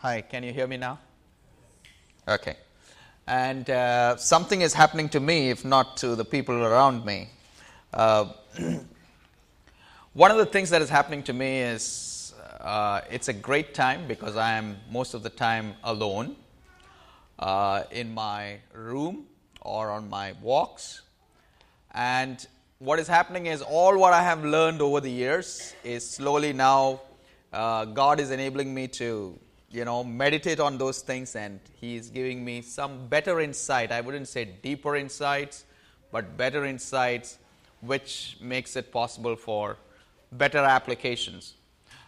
Hi, can you hear me now? Okay. And uh, something is happening to me, if not to the people around me. Uh, one of the things that is happening to me is uh, it's a great time because I am most of the time alone uh, in my room or on my walks. And what is happening is all what I have learned over the years is slowly now uh, God is enabling me to, you know, meditate on those things, and He is giving me some better insight. I wouldn't say deeper insights, but better insights, which makes it possible for better applications.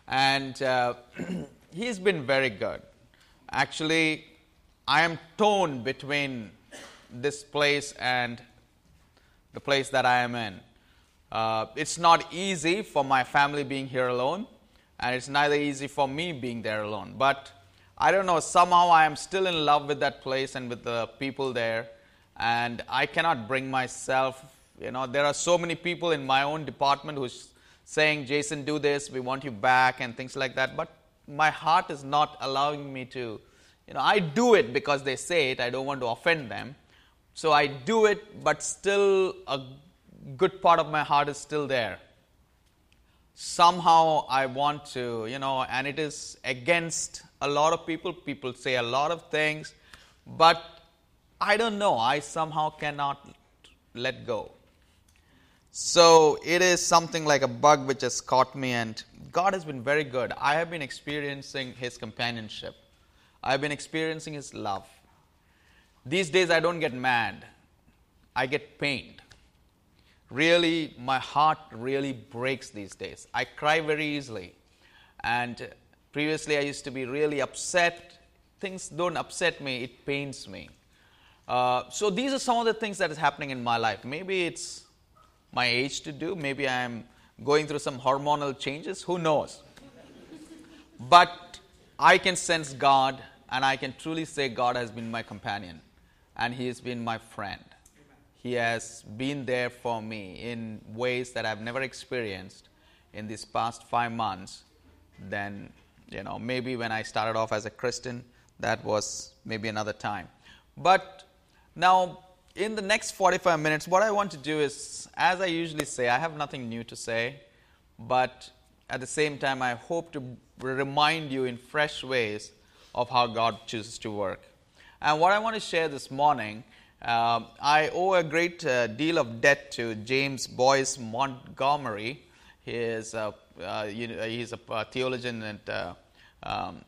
And uh, He's been very good. Actually, I am torn between this place and the place that I am in. Uh, it's not easy for my family being here alone, and it's neither easy for me being there alone. But I don't know, somehow I am still in love with that place and with the people there, and I cannot bring myself. You know, there are so many people in my own department who's saying, Jaison, do this, we want you back, and things like that. But my heart is not allowing me to. You know, I do it because they say it, I don't want to offend them. So I do it, but still a good part of my heart is still there. Somehow I want to, you know, and it is against a lot of people. People say a lot of things, but I don't know. I somehow cannot let go. So it is something like a bug which has caught me, and God has been very good. I have been experiencing His companionship, I have been experiencing His love. These days I don't get mad, I get pained. Really, my heart really breaks these days. I cry very easily. And previously I used to be really upset. Things don't upset me, it pains me. Uh, so these are some of the things that is happening in my life. Maybe it's my age to do, maybe I'm going through some hormonal changes, who knows? but I can sense God and I can truly say God has been my companion and He has been my friend. He has been there for me in ways that I've never experienced in these past five months. Then, you know, maybe when I started off as a Christian, that was maybe another time. But now, in the next 45 minutes, what I want to do is, as I usually say, I have nothing new to say, but at the same time, I hope to remind you in fresh ways of how God chooses to work. And what I want to share this morning, uh, I owe a great uh, deal of debt to James Boice Montgomery. He is a, uh, you he's a theologian at uh, um,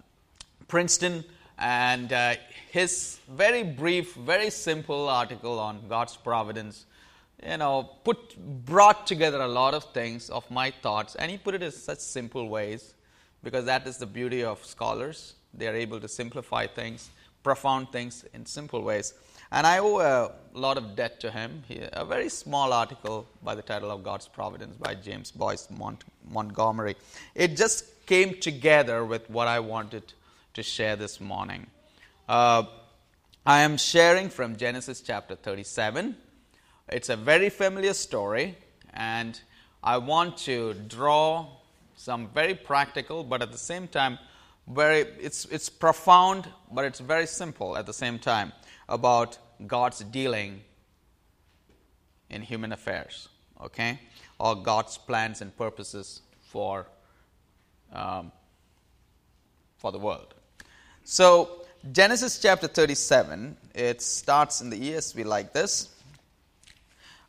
Princeton, and uh, his very brief, very simple article on God's providence, you know, put brought together a lot of things of my thoughts, and he put it in such simple ways, because that is the beauty of scholars. They are able to simplify things profound things in simple ways. And I owe a lot of debt to him. He, a very small article by the title of God's Providence by James Boice Mont- Montgomery. It just came together with what I wanted to share this morning. Uh, I am sharing from Genesis chapter 37. It's a very familiar story, and I want to draw some very practical, but at the same time, very it's it's profound but it's very simple at the same time about god's dealing in human affairs okay? Or god's plans and purposes for um, for the world. So genesis chapter 37 it starts in the esv like this.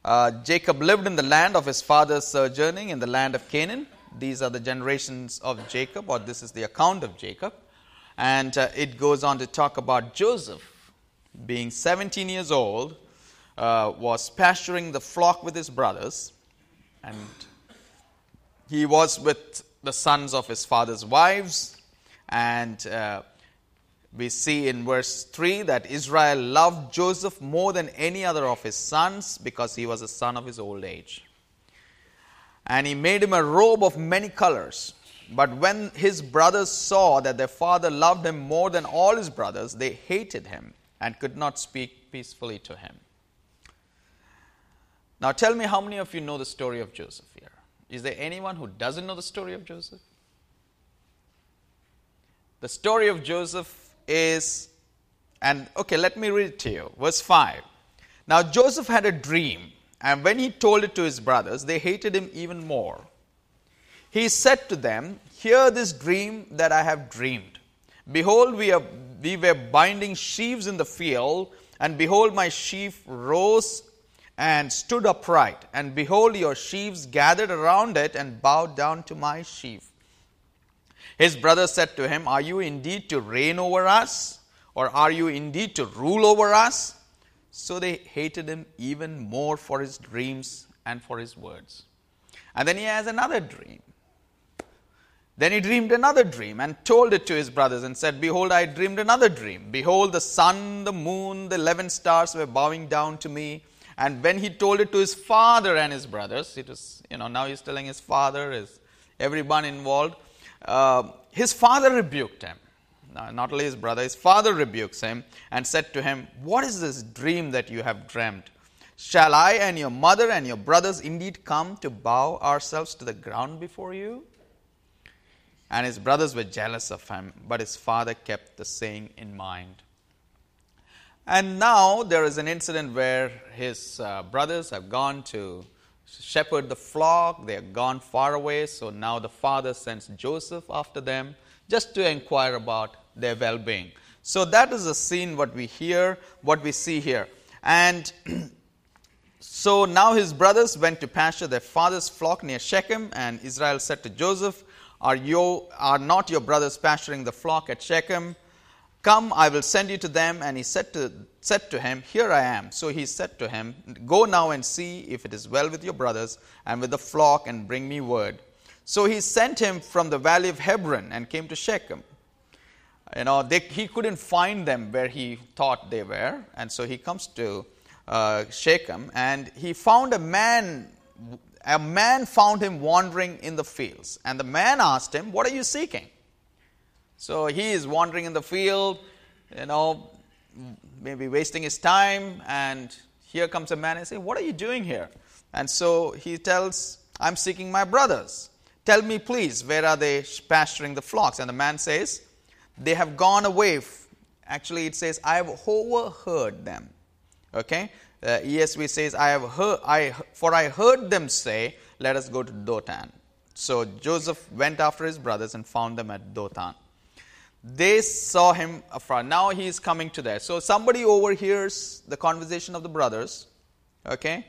Uh, jacob lived in the land of his father's sojourning in the land of canaan. These are the generations of Jacob, or this is the account of Jacob. And uh, it goes on to talk about Joseph being 17 years old, uh, was pasturing the flock with his brothers, and he was with the sons of his father's wives. And uh, we see in verse 3 that Israel loved Joseph more than any other of his sons because he was a son of his old age and he made him a robe of many colors. But when his brothers saw that their father loved him more than all his brothers, they hated him and could not speak peacefully to him. Now, tell me how many of you know the story of Joseph here? Is there anyone who doesn't know the story of Joseph? The story of Joseph is, and okay, let me read it to you. Verse 5. Now Joseph had a dream, and when he told it to his brothers, they hated him even more. He said to them, Hear this dream that I have dreamed. Behold, we, are, we were binding sheaves in the field, and behold, my sheaf rose and stood upright. And behold, your sheaves gathered around it and bowed down to my sheaf. His brothers said to him, Are you indeed to reign over us? Or are you indeed to rule over us? So they hated him even more for his dreams and for his words. And then he has another dream. Then he dreamed another dream and told it to his brothers and said, Behold, I dreamed another dream. Behold, the sun, the moon, the eleven stars were bowing down to me. And when he told it to his father and his brothers, it was, you know, now he's telling his father, his everyone involved, uh, his father rebuked him. not only his brother, his father rebukes him and said to him, What is this dream that you have dreamt? Shall I and your mother and your brothers indeed come to bow ourselves to the ground before you? And his brothers were jealous of him, but his father kept the saying in mind. And now there is an incident where his uh, brothers have gone to shepherd the flock. They have gone far away. So now the father sends Joseph after them just to inquire about their well being. So that is the scene, what we hear, what we see here. And so now his brothers went to pasture their father's flock near Shechem, and Israel said to Joseph, Are, you, are not your brothers pasturing the flock at Shechem? Come, I will send you to them. And he said to, said to him, Here I am. So he said to him, Go now and see if it is well with your brothers and with the flock, and bring me word. So he sent him from the valley of Hebron and came to Shechem. You know, they, he couldn't find them where he thought they were. And so he comes to uh, Shechem and he found a man. A man found him wandering in the fields. And the man asked him, What are you seeking? So he is wandering in the field, you know, maybe wasting his time. And here comes a man and says, What are you doing here? And so he tells, I'm seeking my brothers. Tell me, please, where are they pasturing the flocks? And the man says, They have gone away. Actually, it says, I have overheard them. Okay? Uh, ESV says, I have heard, I, for I heard them say, Let us go to Dothan. So Joseph went after his brothers and found them at Dothan they saw him afar. Now he is coming to there. So somebody overhears the conversation of the brothers. Okay?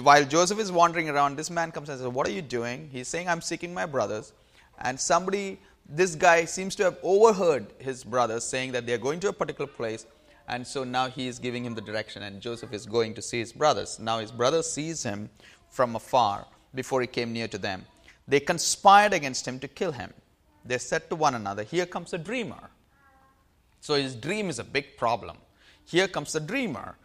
While Joseph is wandering around, this man comes and says, What are you doing? He's saying, I'm seeking my brothers. And somebody, this guy seems to have overheard his brothers saying that they're going to a particular place. And so now he is giving him the direction, and Joseph is going to see his brothers. Now his brother sees him from afar before he came near to them. They conspired against him to kill him they said to one another, Here comes a dreamer. So his dream is a big problem. Here comes the dreamer.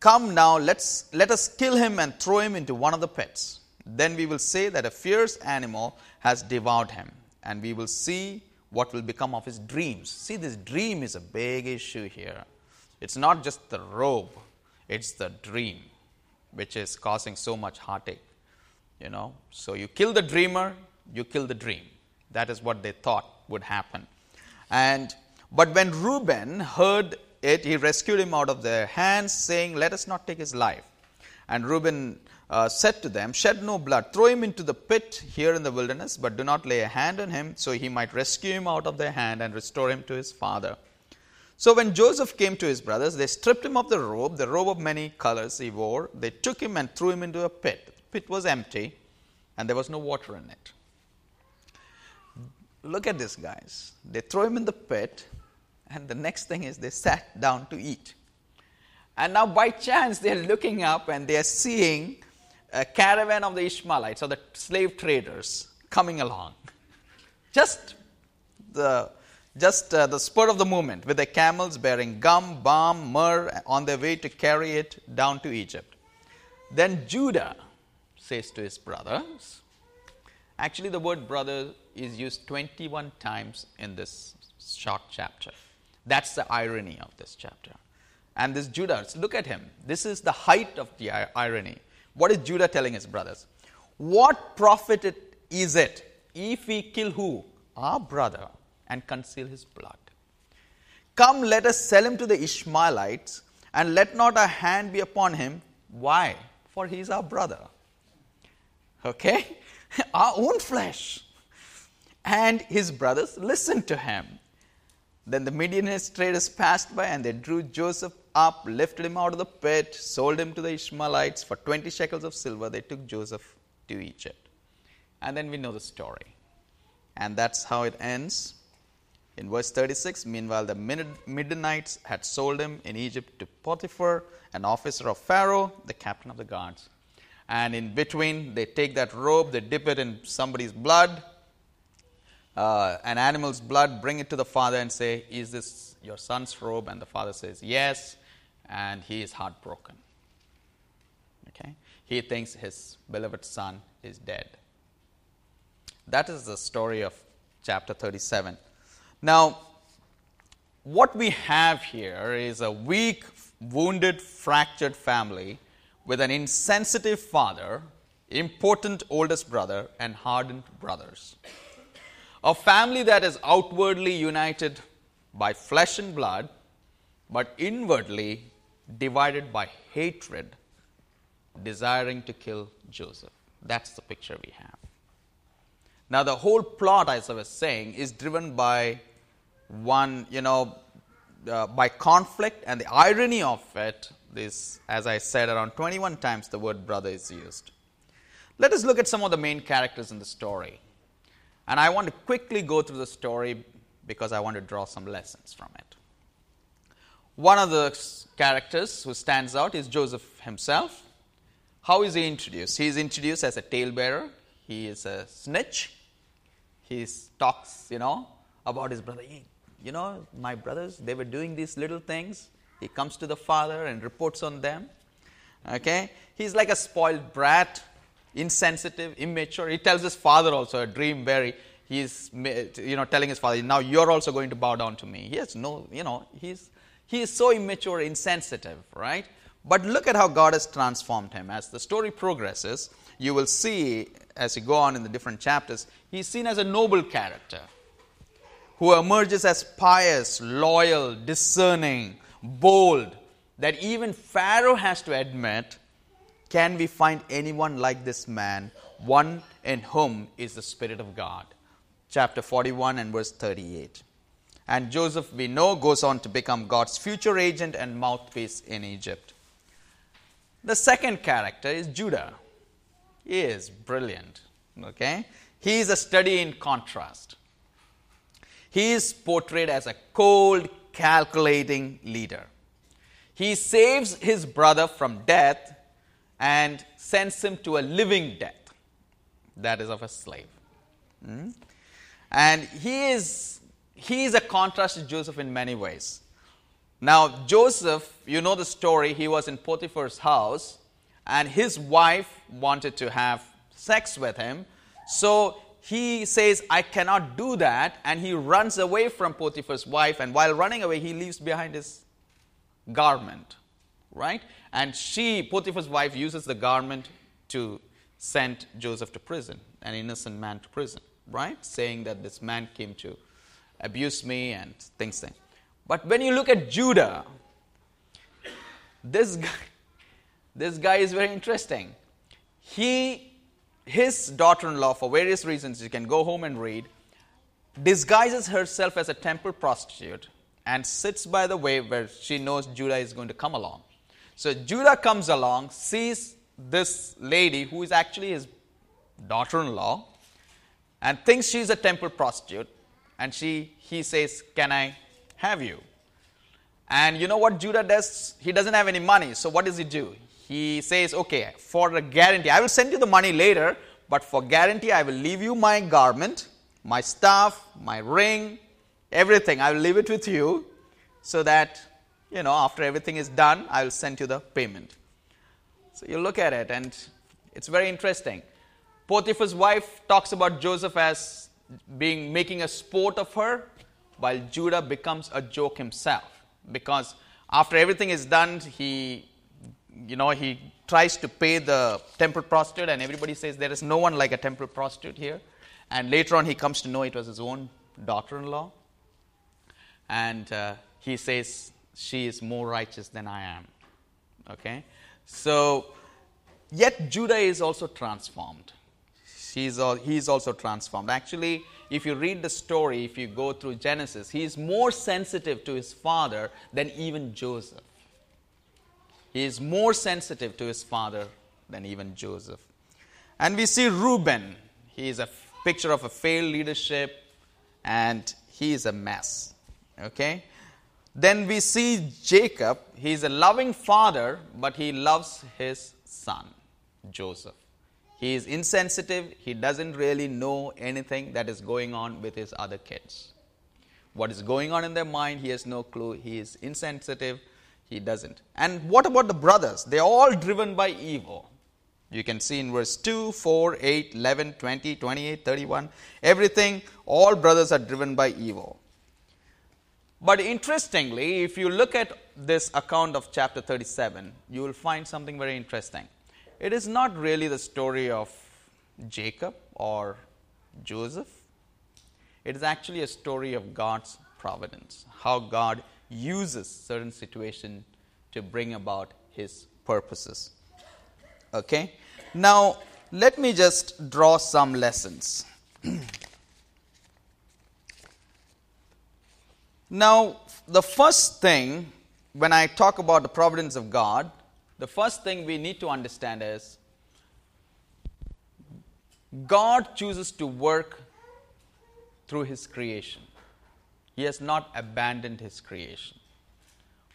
Come now, let's, let us kill him and throw him into one of the pits. Then we will say that a fierce animal has devoured him, and we will see what will become of his dreams. See, this dream is a big issue here. It's not just the robe, it's the dream which is causing so much heartache. You know, so you kill the dreamer, you kill the dream. That is what they thought would happen. And but when Reuben heard it, he rescued him out of their hands, saying, Let us not take his life. And Reuben uh, said to them, Shed no blood, throw him into the pit here in the wilderness, but do not lay a hand on him, so he might rescue him out of their hand and restore him to his father. So when Joseph came to his brothers, they stripped him of the robe, the robe of many colors he wore. They took him and threw him into a pit. The pit was empty, and there was no water in it. Look at this, guys. They throw him in the pit, and the next thing is they sat down to eat. And now, by chance, they're looking up and they're seeing a caravan of the Ishmaelites or the slave traders coming along. Just the just uh, the spur of the moment with their camels bearing gum, balm, myrrh on their way to carry it down to Egypt. Then Judah says to his brothers, actually, the word brother is used 21 times in this short chapter. That's the irony of this chapter. And this Judah, look at him. This is the height of the irony. What is Judah telling his brothers? What profit is it if we kill who? Our brother. and conceal his blood. Come, let us sell him to the Ishmaelites, and let not our hand be upon him. Why? For he is our brother. Okay? Our own flesh. And his brothers listened to him. Then the Midianite traders passed by, and they drew Joseph up, lifted him out of the pit, sold him to the Ishmaelites for 20 shekels of silver. They took Joseph to Egypt. And then we know the story. And that's how it ends. In verse 36, meanwhile, the Midianites had sold him in Egypt to Potiphar, an officer of Pharaoh, the captain of the guards. And in between, they take that robe, they dip it in somebody's blood, uh, an animal's blood, bring it to the father and say, Is this your son's robe? And the father says, Yes. And he is heartbroken. Okay? He thinks his beloved son is dead. That is the story of chapter 37. Now, what we have here is a weak, wounded, fractured family with an insensitive father, important oldest brother, and hardened brothers. A family that is outwardly united by flesh and blood, but inwardly divided by hatred, desiring to kill Joseph. That's the picture we have. Now, the whole plot, as I was saying, is driven by one, you know, uh, by conflict, and the irony of it is, as I said, around 21 times the word brother is used. Let us look at some of the main characters in the story. And I want to quickly go through the story because I want to draw some lessons from it. One of the characters who stands out is Joseph himself. How is he introduced? He is introduced as a talebearer, he is a snitch, he talks, you know, about his brother. He, you know, my brothers, they were doing these little things. He comes to the father and reports on them. Okay? He's like a spoiled brat, insensitive, immature. He tells his father also a dream where he's you know telling his father, now you're also going to bow down to me. He has no, you know, he's he is so immature, insensitive, right? But look at how God has transformed him. As the story progresses, you will see as you go on in the different chapters, he's seen as a noble character who emerges as pious, loyal, discerning, bold, that even Pharaoh has to admit can we find anyone like this man, one in whom is the Spirit of God? Chapter 41 and verse 38. And Joseph, we know, goes on to become God's future agent and mouthpiece in Egypt. The second character is Judah He is brilliant. Okay? He is a study in contrast. He is portrayed as a cold, calculating leader. He saves his brother from death and sends him to a living death, that is of a slave. Hmm? And he is, he is a contrast to Joseph in many ways. Now, Joseph, you know the story, he was in Potiphar's house and his wife wanted to have sex with him. So he says, I cannot do that. And he runs away from Potiphar's wife. And while running away, he leaves behind his garment. Right? And she, Potiphar's wife, uses the garment to send Joseph to prison, an innocent man to prison. Right? Saying that this man came to abuse me and things. things. But when you look at Judah, this guy, this guy is very interesting. He, his daughter in law, for various reasons, you can go home and read, disguises herself as a temple prostitute and sits by the way where she knows Judah is going to come along. So Judah comes along, sees this lady who is actually his daughter in law, and thinks she's a temple prostitute. And she, he says, Can I have you? And you know what Judah does? He doesn't have any money. So what does he do? he says, okay, for a guarantee, I will send you the money later, but for guarantee, I will leave you my garment, my staff, my ring, everything. I will leave it with you so that, you know, after everything is done, I will send you the payment. So you look at it, and it's very interesting. Potiphar's wife talks about Joseph as being making a sport of her, while Judah becomes a joke himself. Because after everything is done, he you know, he tries to pay the temple prostitute, and everybody says there is no one like a temple prostitute here. And later on, he comes to know it was his own daughter in law. and uh, he says, She is more righteous than I am. Okay? So, yet Judah is also transformed. He's, all, he's also transformed. Actually, if you read the story, if you go through Genesis, he is more sensitive to his father than even Joseph. He is more sensitive to his father than even Joseph. And we see Reuben. He is a picture of a failed leadership and he is a mess. Okay? Then we see Jacob. He is a loving father, but he loves his son, Joseph. He is insensitive. He doesn't really know anything that is going on with his other kids. What is going on in their mind, he has no clue. He is insensitive. He doesn't. And what about the brothers? They are all driven by evil. You can see in verse 2, 4, 8, 11, 20, 28, 31. Everything, all brothers are driven by evil. But interestingly, if you look at this account of chapter 37, you will find something very interesting. It is not really the story of Jacob or Joseph. It is actually a story of God's providence, how God uses certain situation to bring about his purposes. Okay? Now, let me just draw some lessons. now, the first thing when I talk about the providence of God, the first thing we need to understand is God chooses to work through His creation. He has not abandoned His creation.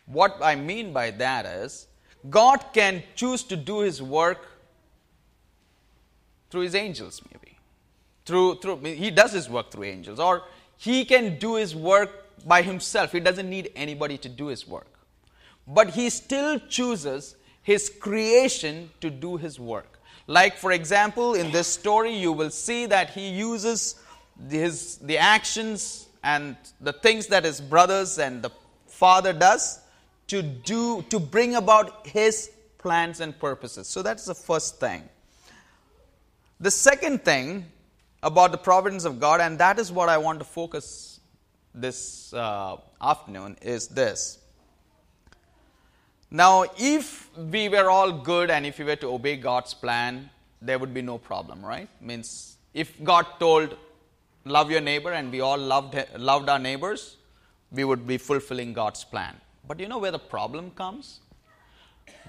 What I mean by that is, God can choose to do His work through His angels, maybe. Through, through, he does His work through angels, or He can do His work by Himself. He doesn't need anybody to do His work. But He still chooses his creation to do his work. Like, for example, in this story, you will see that he uses his, the actions and the things that his brothers and the father does to do to bring about his plans and purposes. So that's the first thing. The second thing about the providence of God, and that is what I want to focus this uh, afternoon, is this now, if we were all good and if we were to obey God's plan, there would be no problem, right? Means if God told, love your neighbor, and we all loved, loved our neighbors, we would be fulfilling God's plan. But you know where the problem comes?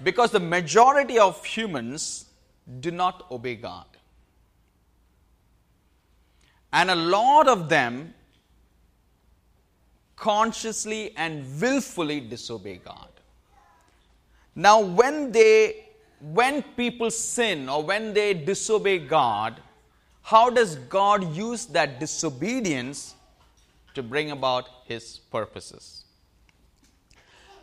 Because the majority of humans do not obey God. And a lot of them consciously and willfully disobey God. Now, when they when people sin or when they disobey God, how does God use that disobedience to bring about his purposes?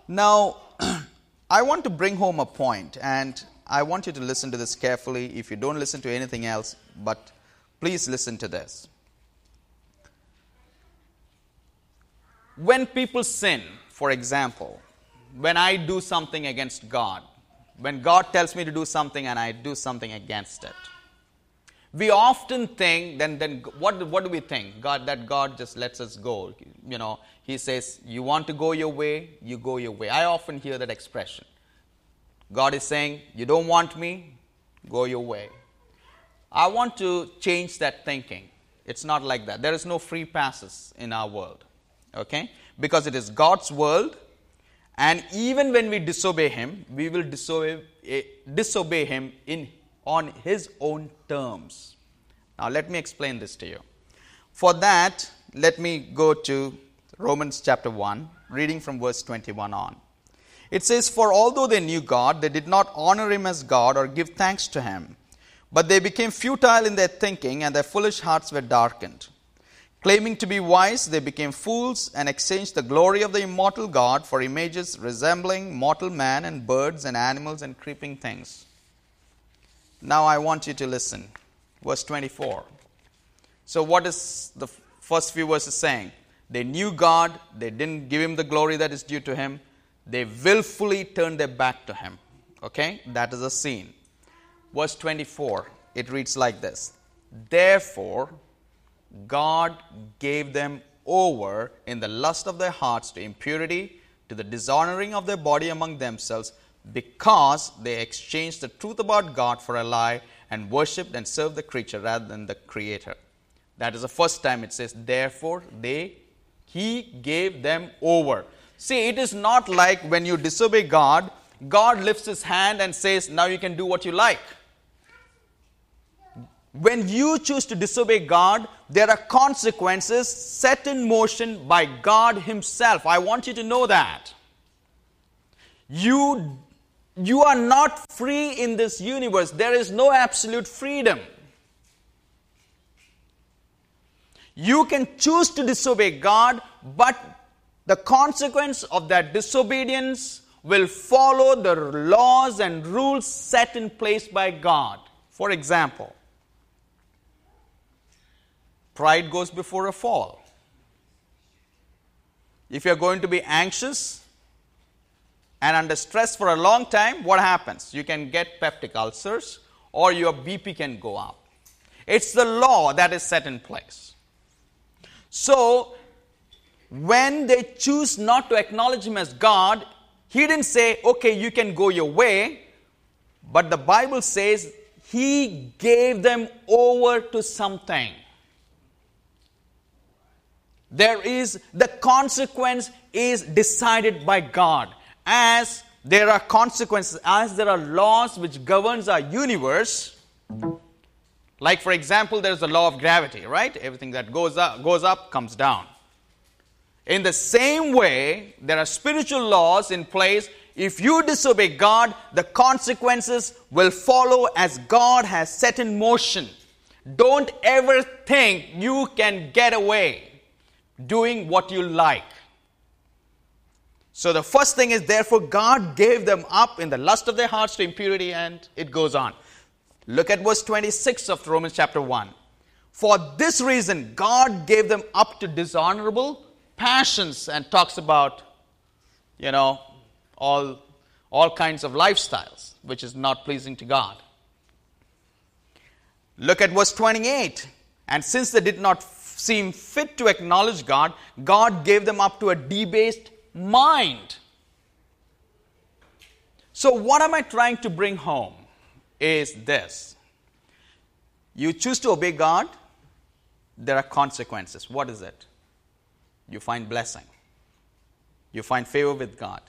Now, I want to bring home a point, and I want you to listen to this carefully if you don't listen to anything else, but please listen to this. When people sin, for example, when I do something against God, when God tells me to do something and I do something against it, we often think then then what what do we think? God that god just lets us go. You know he says you want to go your way you go your way. I often hear that expression. God is saying you don't want me go your way. I want to change that thinking. It's not like that. There is no free passes in our world okay because it is god's world and even when we disobey him, we will disobey, eh, disobey him in, on his own terms. Now, let me explain this to you. For that, let me go to Romans chapter 1, reading from verse 21 on. It says, For although they knew God, they did not honor him as God or give thanks to him. But they became futile in their thinking, and their foolish hearts were darkened. Claiming to be wise, they became fools and exchanged the glory of the immortal God for images resembling mortal man and birds and animals and creeping things. Now I want you to listen. Verse 24. So, what is the first few verses saying? They knew God, they didn't give him the glory that is due to him, they willfully turned their back to him. Okay? That is a scene. Verse 24, it reads like this Therefore, God gave them over in the lust of their hearts to impurity, to the dishonoring of their body among themselves, because they exchanged the truth about God for a lie and worshipped and served the creature rather than the Creator. That is the first time it says, therefore they he gave them over. See, it is not like when you disobey God, God lifts his hand and says, Now you can do what you like. When you choose to disobey God, there are consequences set in motion by God Himself. I want you to know that. You, you are not free in this universe, there is no absolute freedom. You can choose to disobey God, but the consequence of that disobedience will follow the laws and rules set in place by God. For example, pride goes before a fall. If you're going to be anxious and under stress for a long time, what happens? You can get peptic ulcers or your BP can go up. It's the law that is set in place. So, when they choose not to acknowledge Him as God, He didn't say, okay, you can go your way, but the Bible says He gave them over to something. There is, the consequence is decided by God. As there are consequences, as there are laws which governs our universe, like, for example, there's the law of gravity, right? Everything that goes up, goes up comes down. In the same way, there are spiritual laws in place. If you disobey God, the consequences will follow as God has set in motion. Don't ever think you can get away doing what you like. So, the first thing is, therefore, God gave them up in the lust of their hearts to impurity, and it goes on. Look at verse 26 of Romans chapter 1. For this reason, God gave them up to dishonorable passions and talks about, you know, all, all kinds of lifestyles, which is not pleasing to God. Look at verse 28. And since they did not seem fit to acknowledge God, God gave them up to a debased mind. So, what am I trying to bring home? is this you choose to obey God, there are consequences. What is it? You find blessing, you find favor with God.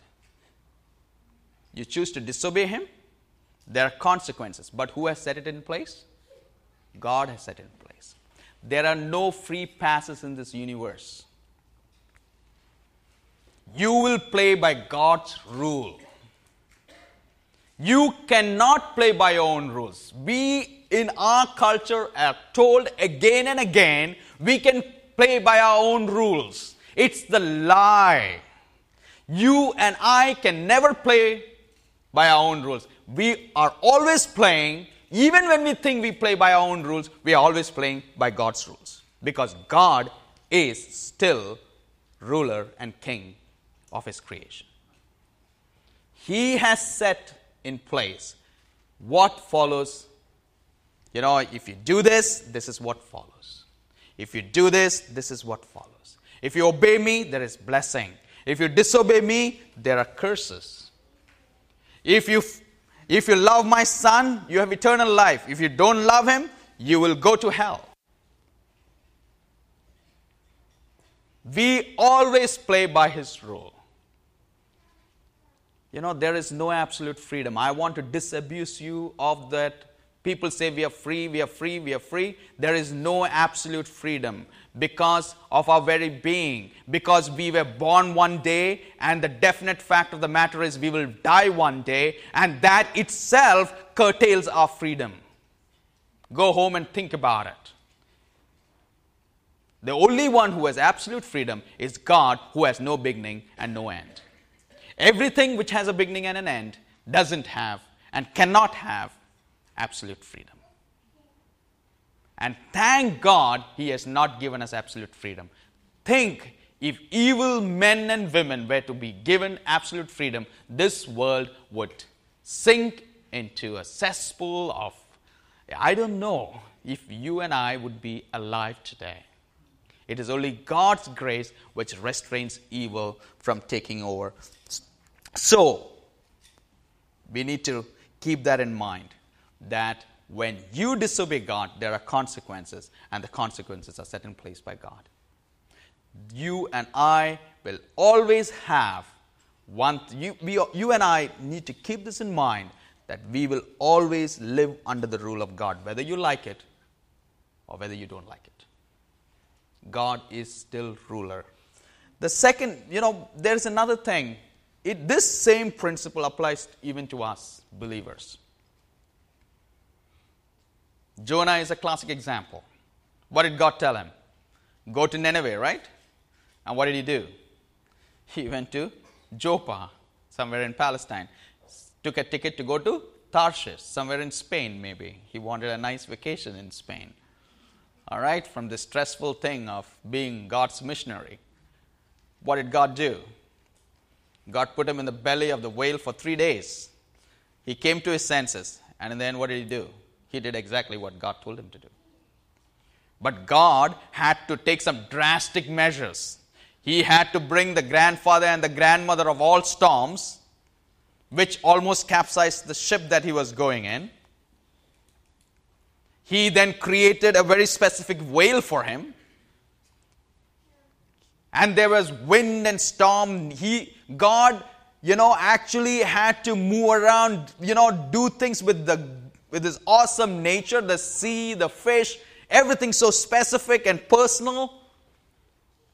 You choose to disobey Him, there are consequences. But who has set it in place? God has set it in place. There are no free passes in this universe. You will play by God's rule. You cannot play by your own rules. We in our culture are told again and again we can play by our own rules. It's the lie. You and I can never play by our own rules. We are always playing, even when we think we play by our own rules, we are always playing by God's rules. Because God is still ruler and king of his creation. He has set in place. What follows? You know, if you do this, this is what follows. If you do this, this is what follows. If you obey me, there is blessing. If you disobey me, there are curses. If you if you love my son, you have eternal life. If you don't love him, you will go to hell. We always play by his rule. You know, there is no absolute freedom. I want to disabuse you of that. People say we are free, we are free, we are free. There is no absolute freedom because of our very being, because we were born one day, and the definite fact of the matter is we will die one day, and that itself curtails our freedom. Go home and think about it. The only one who has absolute freedom is God, who has no beginning and no end. Everything which has a beginning and an end doesn't have and cannot have absolute freedom. And thank God he has not given us absolute freedom. Think if evil men and women were to be given absolute freedom, this world would sink into a cesspool of, I don't know if you and I would be alive today. It is only God's grace which restrains evil from taking over. So, we need to keep that in mind that when you disobey God, there are consequences, and the consequences are set in place by God. You and I will always have one, you, we, you and I need to keep this in mind that we will always live under the rule of God, whether you like it or whether you don't like it. God is still ruler. The second, you know, there's another thing. It, this same principle applies even to us believers. Jonah is a classic example. What did God tell him? Go to Nineveh, right? And what did he do? He went to Joppa, somewhere in Palestine. Took a ticket to go to Tarshish, somewhere in Spain, maybe. He wanted a nice vacation in Spain. All right, from the stressful thing of being God's missionary. What did God do? God put him in the belly of the whale for three days. He came to his senses. And then what did he do? He did exactly what God told him to do. But God had to take some drastic measures. He had to bring the grandfather and the grandmother of all storms, which almost capsized the ship that he was going in. He then created a very specific whale for him. And there was wind and storm. He, God, you know, actually had to move around, you know, do things with the with his awesome nature, the sea, the fish, everything so specific and personal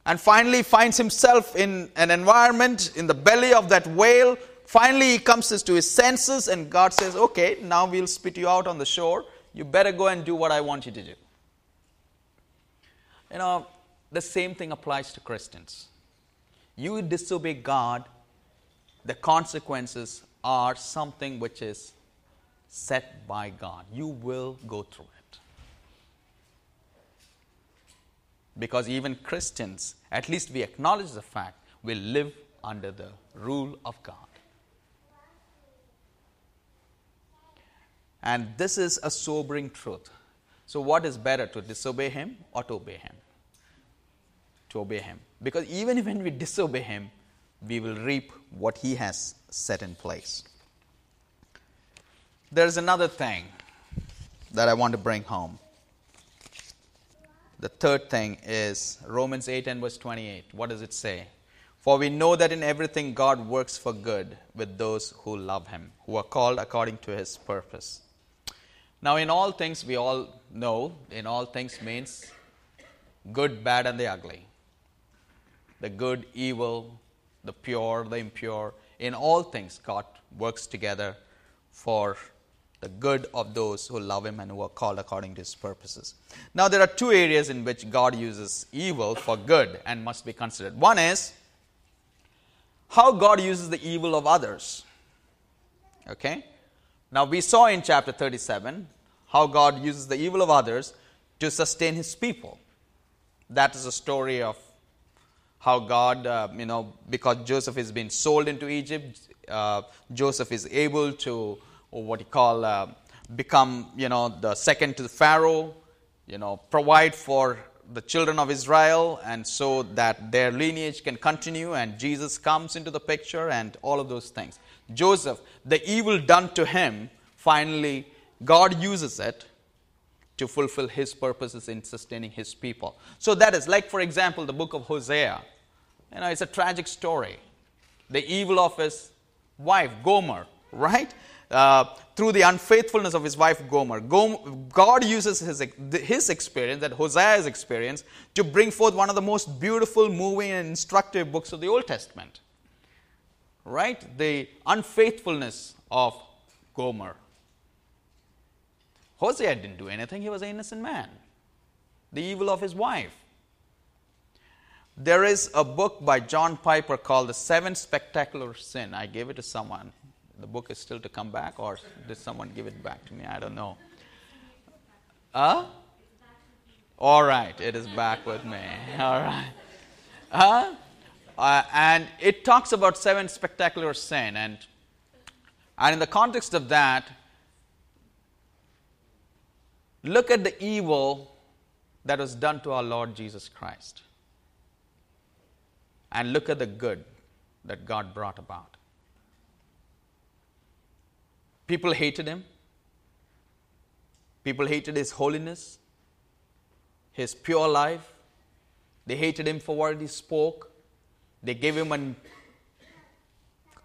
and finally finds himself in an environment in the belly of that whale. Finally, he comes to his senses, and God says, Okay, now we'll spit you out on the shore. You better go and do what I want you to do. You know, the same thing applies to Christians. You disobey God, the consequences are something which is set by God. You will go through it. because even Christians, at least we acknowledge the fact, will live under the rule of God. And this is a sobering truth. So, what is better, to disobey Him or to obey Him? To obey Him. Because even when we disobey Him, we will reap what He has set in place. There's another thing that I want to bring home. The third thing is Romans 8 and verse 28. What does it say? For we know that in everything God works for good with those who love him, who are called according to his purpose. Now, in all things, we all know, in all things means good, bad, and the ugly. The good, evil, the pure, the impure. In all things, God works together for the good of those who love him and who are called according to his purposes. Now, there are two areas in which God uses evil for good and must be considered. One is how God uses the evil of others. Okay? Now, we saw in chapter 37 how God uses the evil of others to sustain his people. That is a story of how God, uh, you know, because Joseph is being sold into Egypt, uh, Joseph is able to or what you call uh, become, you know, the second to the Pharaoh, you know, provide for the children of Israel, and so that their lineage can continue, and Jesus comes into the picture, and all of those things. Joseph, the evil done to him, finally, God uses it to fulfill his purposes in sustaining his people. So that is like, for example, the book of Hosea. You know, it's a tragic story. The evil of his wife, Gomer, right? Uh, through the unfaithfulness of his wife Gomer. God uses his, his experience, that Hosea's experience, to bring forth one of the most beautiful, moving, and instructive books of the Old Testament. Right? The unfaithfulness of Gomer. Hosea didn't do anything, he was an innocent man. The evil of his wife. There is a book by John Piper called The Seven Spectacular Sin. I gave it to someone the book is still to come back, or did someone give it back to me? I don't know. Huh? All right, it is back with me. All right. Huh? Uh, and it talks about seven spectacular sin, and and in the context of that, look at the evil that was done to our Lord Jesus Christ. and look at the good that God brought about. People hated him. People hated his holiness, his pure life. They hated him for what he spoke. They gave him an,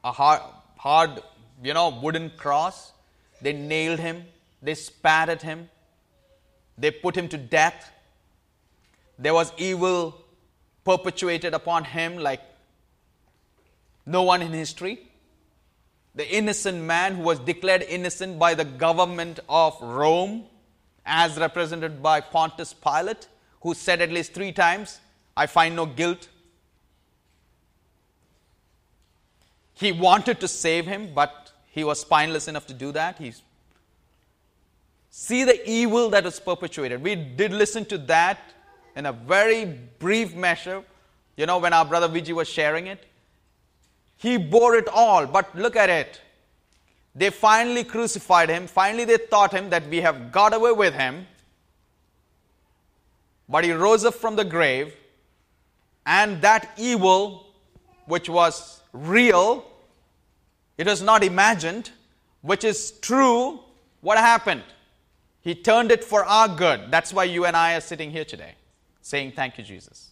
a hard, hard, you know, wooden cross. They nailed him. They spat at him. They put him to death. There was evil perpetuated upon him like no one in history. The innocent man who was declared innocent by the government of Rome, as represented by Pontius Pilate, who said at least three times, I find no guilt. He wanted to save him, but he was spineless enough to do that. He's see the evil that was perpetuated. We did listen to that in a very brief measure, you know, when our brother Vijay was sharing it. He bore it all, but look at it. They finally crucified him. Finally, they thought him that we have got away with him. But he rose up from the grave, and that evil, which was real, it was not imagined, which is true, what happened? He turned it for our good. That's why you and I are sitting here today saying, Thank you, Jesus.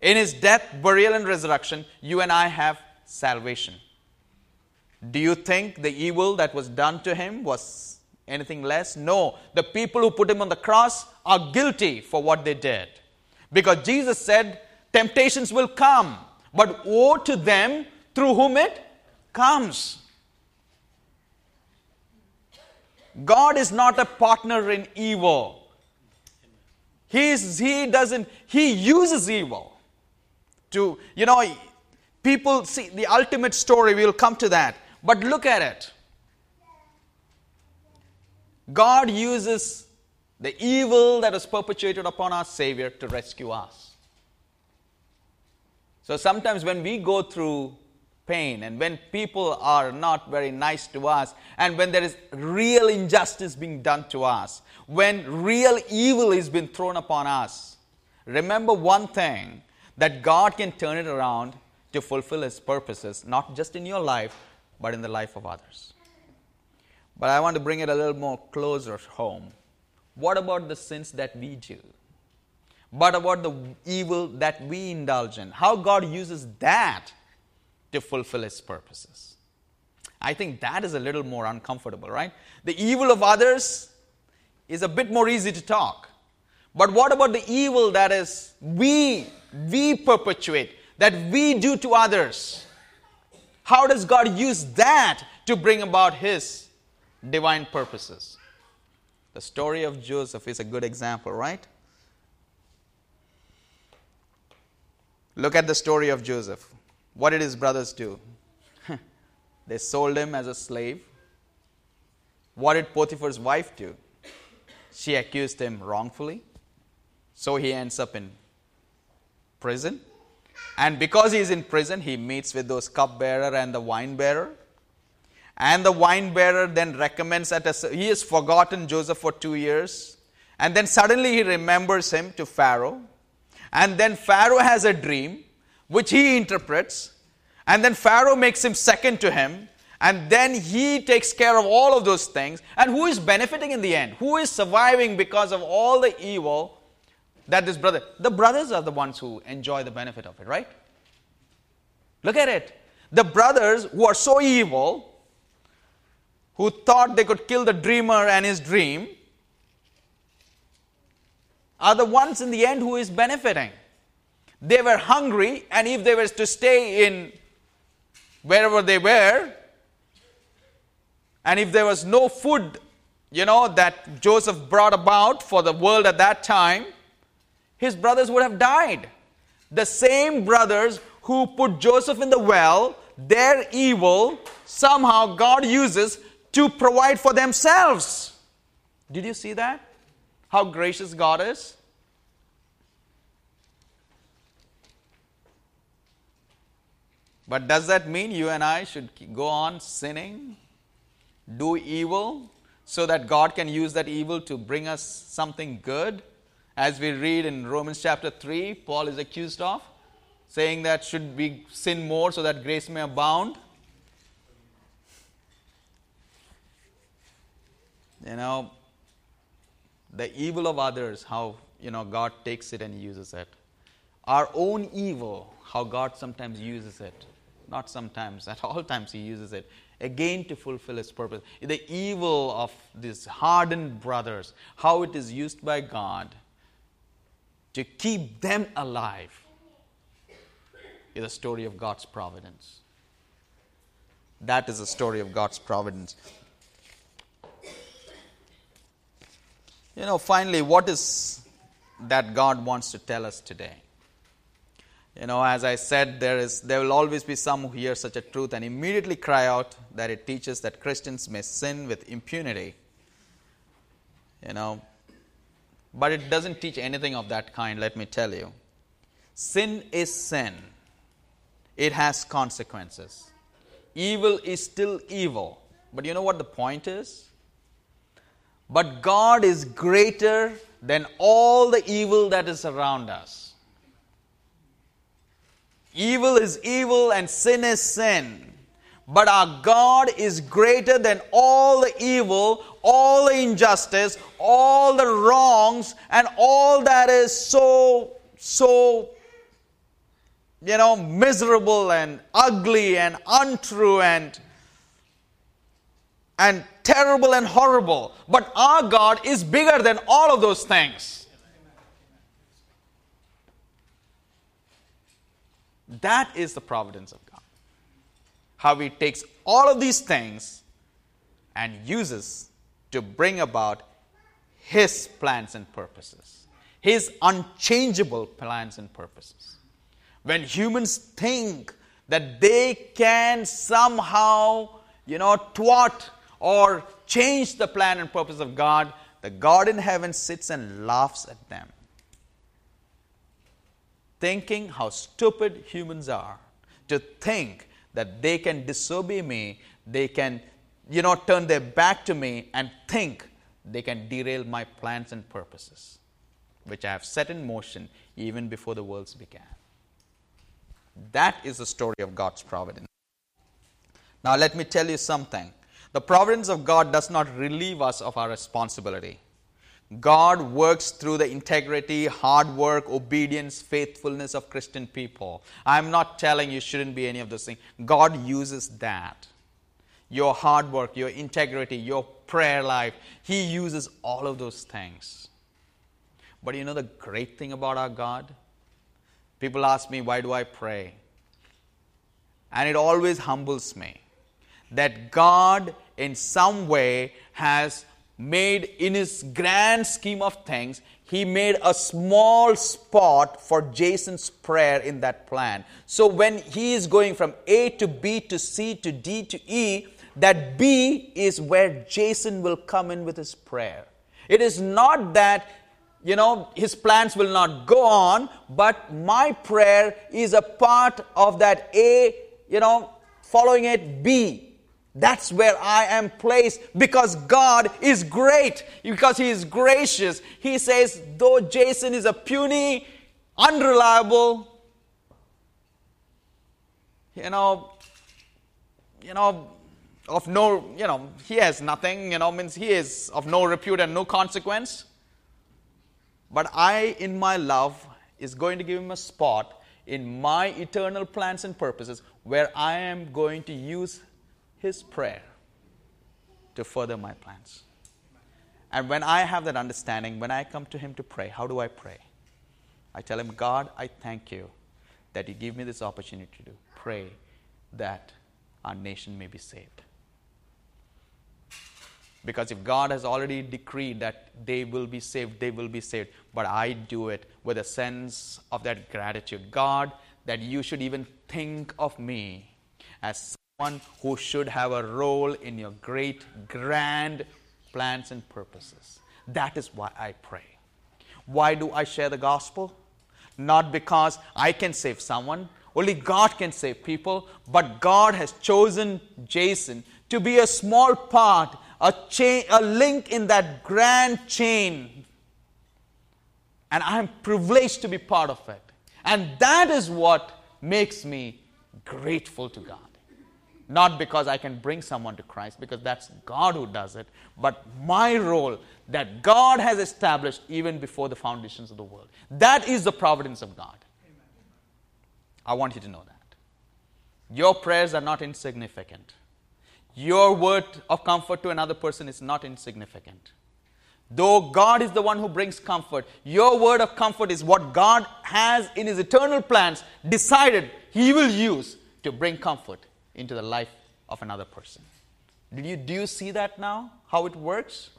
In his death, burial, and resurrection, you and I have salvation. Do you think the evil that was done to him was anything less? No. The people who put him on the cross are guilty for what they did. Because Jesus said, Temptations will come, but woe to them through whom it comes. God is not a partner in evil. He's, he doesn't, he uses evil to, you know, people see the ultimate story, we'll come to that. But look at it. God uses the evil that is perpetuated upon our Savior to rescue us. So sometimes when we go through pain and when people are not very nice to us and when there is real injustice being done to us, when real evil is being thrown upon us, remember one thing that God can turn it around to fulfill His purposes, not just in your life, but in the life of others. But I want to bring it a little more closer home. What about the sins that we do? What about the evil that we indulge in? How God uses that to fulfill his purposes. I think that is a little more uncomfortable, right? The evil of others is a bit more easy to talk. But what about the evil that is we we perpetuate, that we do to others? How does God use that to bring about his divine purposes? The story of Joseph is a good example, right? Look at the story of Joseph. What did his brothers do? they sold him as a slave. What did Potiphar's wife do? She accused him wrongfully. So he ends up in prison. And because he is in prison, he meets with those cupbearer and the wine bearer. And the wine bearer then recommends that he has forgotten Joseph for two years. And then suddenly he remembers him to Pharaoh. And then Pharaoh has a dream which he interprets. And then Pharaoh makes him second to him. And then he takes care of all of those things. And who is benefiting in the end? Who is surviving because of all the evil that this brother? The brothers are the ones who enjoy the benefit of it, right? Look at it. The brothers who are so evil, who thought they could kill the dreamer and his dream, are the ones in the end who is benefiting. They were hungry, and if they were to stay in wherever they were, and if there was no food, you know, that Joseph brought about for the world at that time, his brothers would have died. The same brothers who put Joseph in the well, their evil, somehow God uses to provide for themselves. Did you see that? How gracious God is? But does that mean you and I should go on sinning, do evil, so that God can use that evil to bring us something good? As we read in Romans chapter 3, Paul is accused of. saying that should we sin more so that grace may abound? You know, the evil of others, how you know God takes it and uses it. Our own evil, how God sometimes uses it. Not sometimes, at all times He uses it again to fulfill His purpose. The evil of these hardened brothers, how it is used by God to keep them alive, is a story of God's providence. That is a story of God's providence. You know, finally, what is that God wants to tell us today? You know, as I said, there, is, there will always be some who hear such a truth and immediately cry out that it teaches that Christians may sin with impunity. You know, but it doesn't teach anything of that kind, let me tell you. Sin is sin, it has consequences. Evil is still evil. But you know what the point is? But God is greater than all the evil that is around us. Evil is evil and sin is sin. But our God is greater than all the evil, all the injustice, all the wrongs, and all that is so, so, you know, miserable and ugly and untrue and, and terrible and horrible. But our God is bigger than all of those things. That is the providence of God. How He takes all of these things and uses to bring about His plans and purposes, His unchangeable plans and purposes. When humans think that they can somehow, you know, thwart or change the plan and purpose of God, the God in heaven sits and laughs at them. Thinking how stupid humans are to think that they can disobey me, they can, you know, turn their back to me and think they can derail my plans and purposes, which I have set in motion even before the worlds began. That is the story of God's providence. Now, let me tell you something. The providence of God does not relieve us of our responsibility. God works through the integrity, hard work, obedience, faithfulness of Christian people. I'm not telling you shouldn't be any of those things. God uses that. Your hard work, your integrity, your prayer life, He uses all of those things. But you know the great thing about our God? People ask me, why do I pray? And it always humbles me that God, in some way, has made in his grand scheme of things, he made a small spot for Jaison's prayer in that plan. So when he is going from A to B to C to D to E, that B is where Jaison will come in with his prayer. It is not that you know, his plans will not go on, but my prayer is a part of that A, you know, following it B. That's where I am placed because God is great, because He is gracious. He says, though Jaison is a puny, unreliable, you know, you know, of no, you know, he has nothing, you know, means he is of no repute and no consequence. But I, in my love, is going to give him a spot in my eternal plans and purposes where I am going to use his prayer to further my plans. And when I have that understanding, when I come to Him to pray, how do I pray? I tell Him, God, I thank you that you give me this opportunity to pray that our nation may be saved. Because if God has already decreed that they will be saved, they will be saved. But I do it with a sense of that gratitude. God, that you should even think of me as one who should have a role in your great, grand plans and purposes. That is why I pray. Why do I share the gospel? Not because I can save someone, only God can save people, but God has chosen Jaison to be a small part, a chain, a link in that grand chain. And I am privileged to be part of it. And that is what makes me grateful to God. Not because I can bring someone to Christ, because that's God who does it, but my role that God has established even before the foundations of the world. That is the providence of God. I want you to know that. Your prayers are not insignificant. Your word of comfort to another person is not insignificant. Though God is the one who brings comfort, your word of comfort is what God has in His eternal plans decided He will use to bring comfort into the life of another person. Did you, do you see that now? How it works?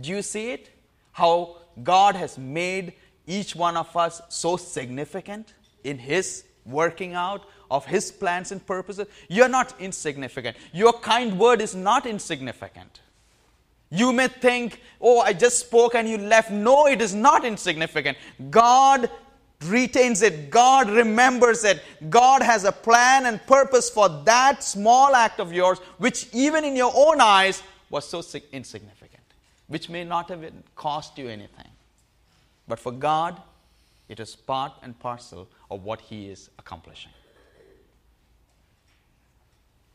Do you see it? How God has made each one of us so significant in His working out of His plans and purposes? You're not insignificant. Your kind word is not insignificant. You may think, oh, I just spoke and you left. No, it is not insignificant. God retains it, God remembers it. God has a plan and purpose for that small act of yours, which even in your own eyes was so insignificant, which may not have cost you anything. But for God, it is part and parcel of what He is accomplishing.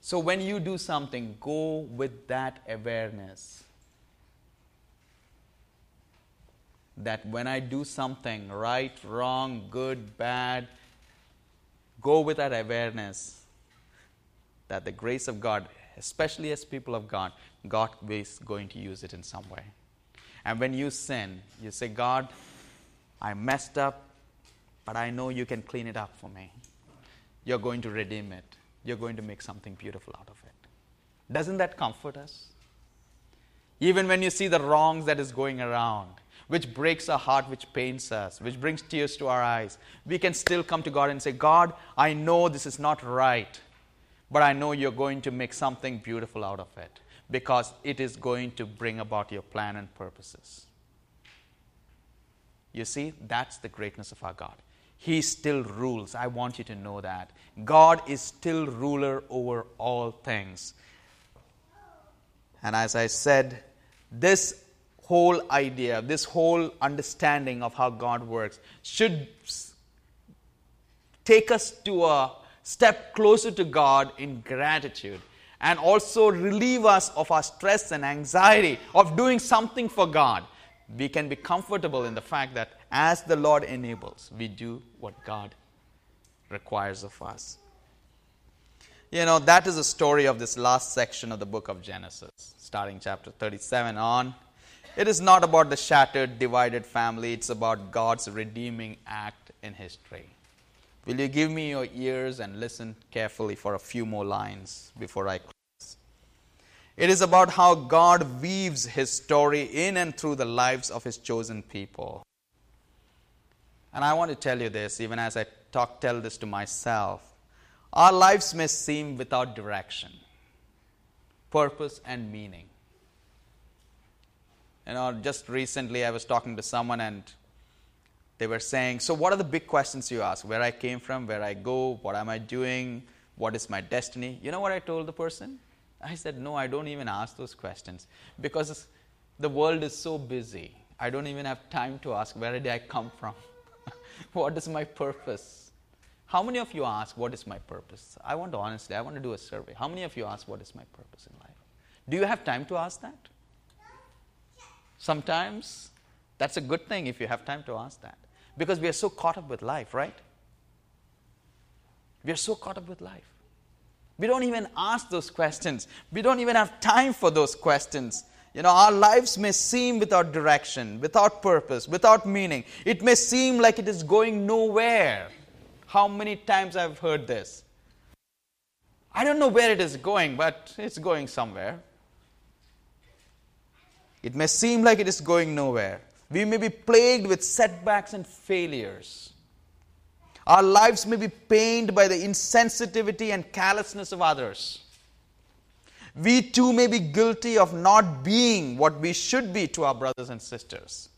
So when you do something, go with that awareness that when I do something right, wrong, good, bad, go with that awareness that the grace of God, especially as people of God, God is going to use it in some way. And when you sin, you say, God, I messed up, but I know you can clean it up for me. You're going to redeem it. You're going to make something beautiful out of it. Doesn't that comfort us? Even when you see the wrongs that is going around, which breaks our heart, which pains us, which brings tears to our eyes, we can still come to God and say, God, I know this is not right, but I know you're going to make something beautiful out of it because it is going to bring about your plan and purposes. You see, that's the greatness of our God. He still rules. I want you to know that. God is still ruler over all things. And as I said, this whole idea, this whole understanding of how God works should take us to a step closer to God in gratitude and also relieve us of our stress and anxiety of doing something for God. We can be comfortable in the fact that as the Lord enables, we do what God requires of us. You know, that is the story of this last section of the book of Genesis, starting chapter 37 on. It is not about the shattered, divided family, it's about God's redeeming act in history. Will you give me your ears and listen carefully for a few more lines before I close? It is about how God weaves his story in and through the lives of his chosen people. And I want to tell you this, even as I talk, tell this to myself. Our lives may seem without direction, purpose, and meaning. You know, just recently I was talking to someone and they were saying, So, what are the big questions you ask? Where I came from, where I go, what am I doing, what is my destiny? You know what I told the person? I said, No, I don't even ask those questions because the world is so busy. I don't even have time to ask, Where did I come from? what is my purpose? How many of you ask, What is my purpose? I want to honestly, I want to do a survey. How many of you ask, What is my purpose in life? Do you have time to ask that? Sometimes that's a good thing if you have time to ask that. Because we are so caught up with life, right? We are so caught up with life. We don't even ask those questions. We don't even have time for those questions. You know, our lives may seem without direction, without purpose, without meaning. It may seem like it is going nowhere. How many times I've heard this? I don't know where it is going, but it's going somewhere. It may seem like it is going nowhere. We may be plagued with setbacks and failures. Our lives may be pained by the insensitivity and callousness of others. We too may be guilty of not being what we should be to our brothers and sisters.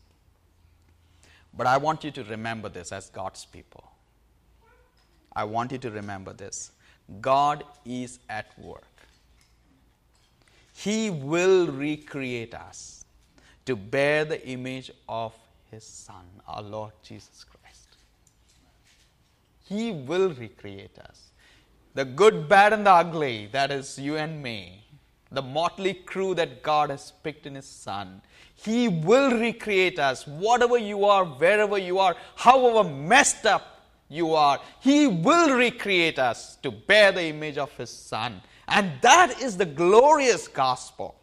But I want you to remember this as God's people. I want you to remember this. God is at work. He will recreate us to bear the image of his Son, our Lord Jesus Christ. He will recreate us. The good, bad, and the ugly, that is you and me, the motley crew that God has picked in His Son, He will recreate us, whatever you are, wherever you are, however messed up you are, He will recreate us to bear the image of His Son. And that is the glorious gospel.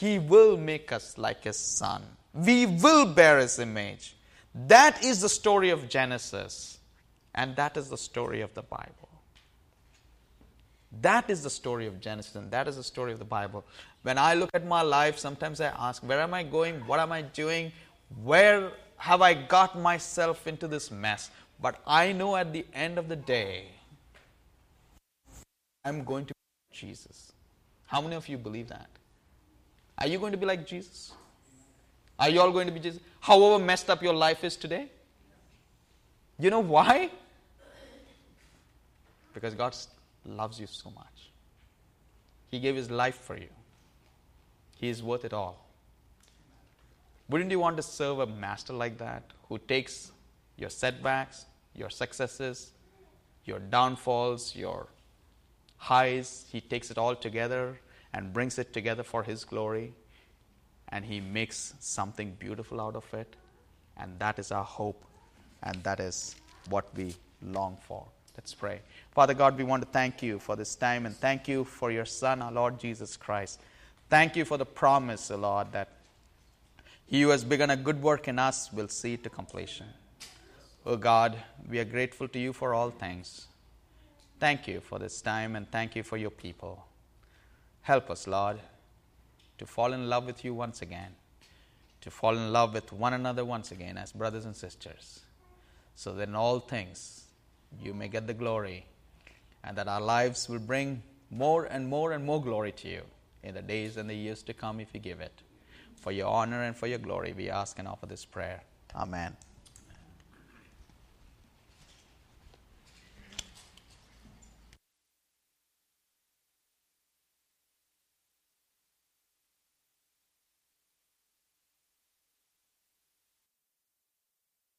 He will make us like His Son. We will bear His image. That is the story of Genesis. And that is the story of the Bible. That is the story of Genesis, and that is the story of the Bible. When I look at my life, sometimes I ask, Where am I going? What am I doing? Where have I got myself into this mess? But I know at the end of the day, I'm going to be Jesus. How many of you believe that? Are you going to be like Jesus? Are you all going to be Jesus? However messed up your life is today? You know why? Because God loves you so much. He gave His life for you. He is worth it all. Wouldn't you want to serve a master like that who takes your setbacks, your successes, your downfalls, your highs, he takes it all together and brings it together for his glory? and He makes something beautiful out of it. And that is our hope, and that is what we long for. Let's pray. Father God, we want to thank you for this time and thank you for your Son, our Lord Jesus Christ. Thank you for the promise, O Lord, that He who has begun a good work in us will see it to completion. O God, we are grateful to you for all things. Thank you for this time and thank you for your people. Help us, Lord, to fall in love with you once again, to fall in love with one another once again as brothers and sisters, so that in all things you may get the glory and that our lives will bring more and more and more glory to you in the days and the years to come if you give it. For your honor and for your glory, we ask and offer this prayer. Amen.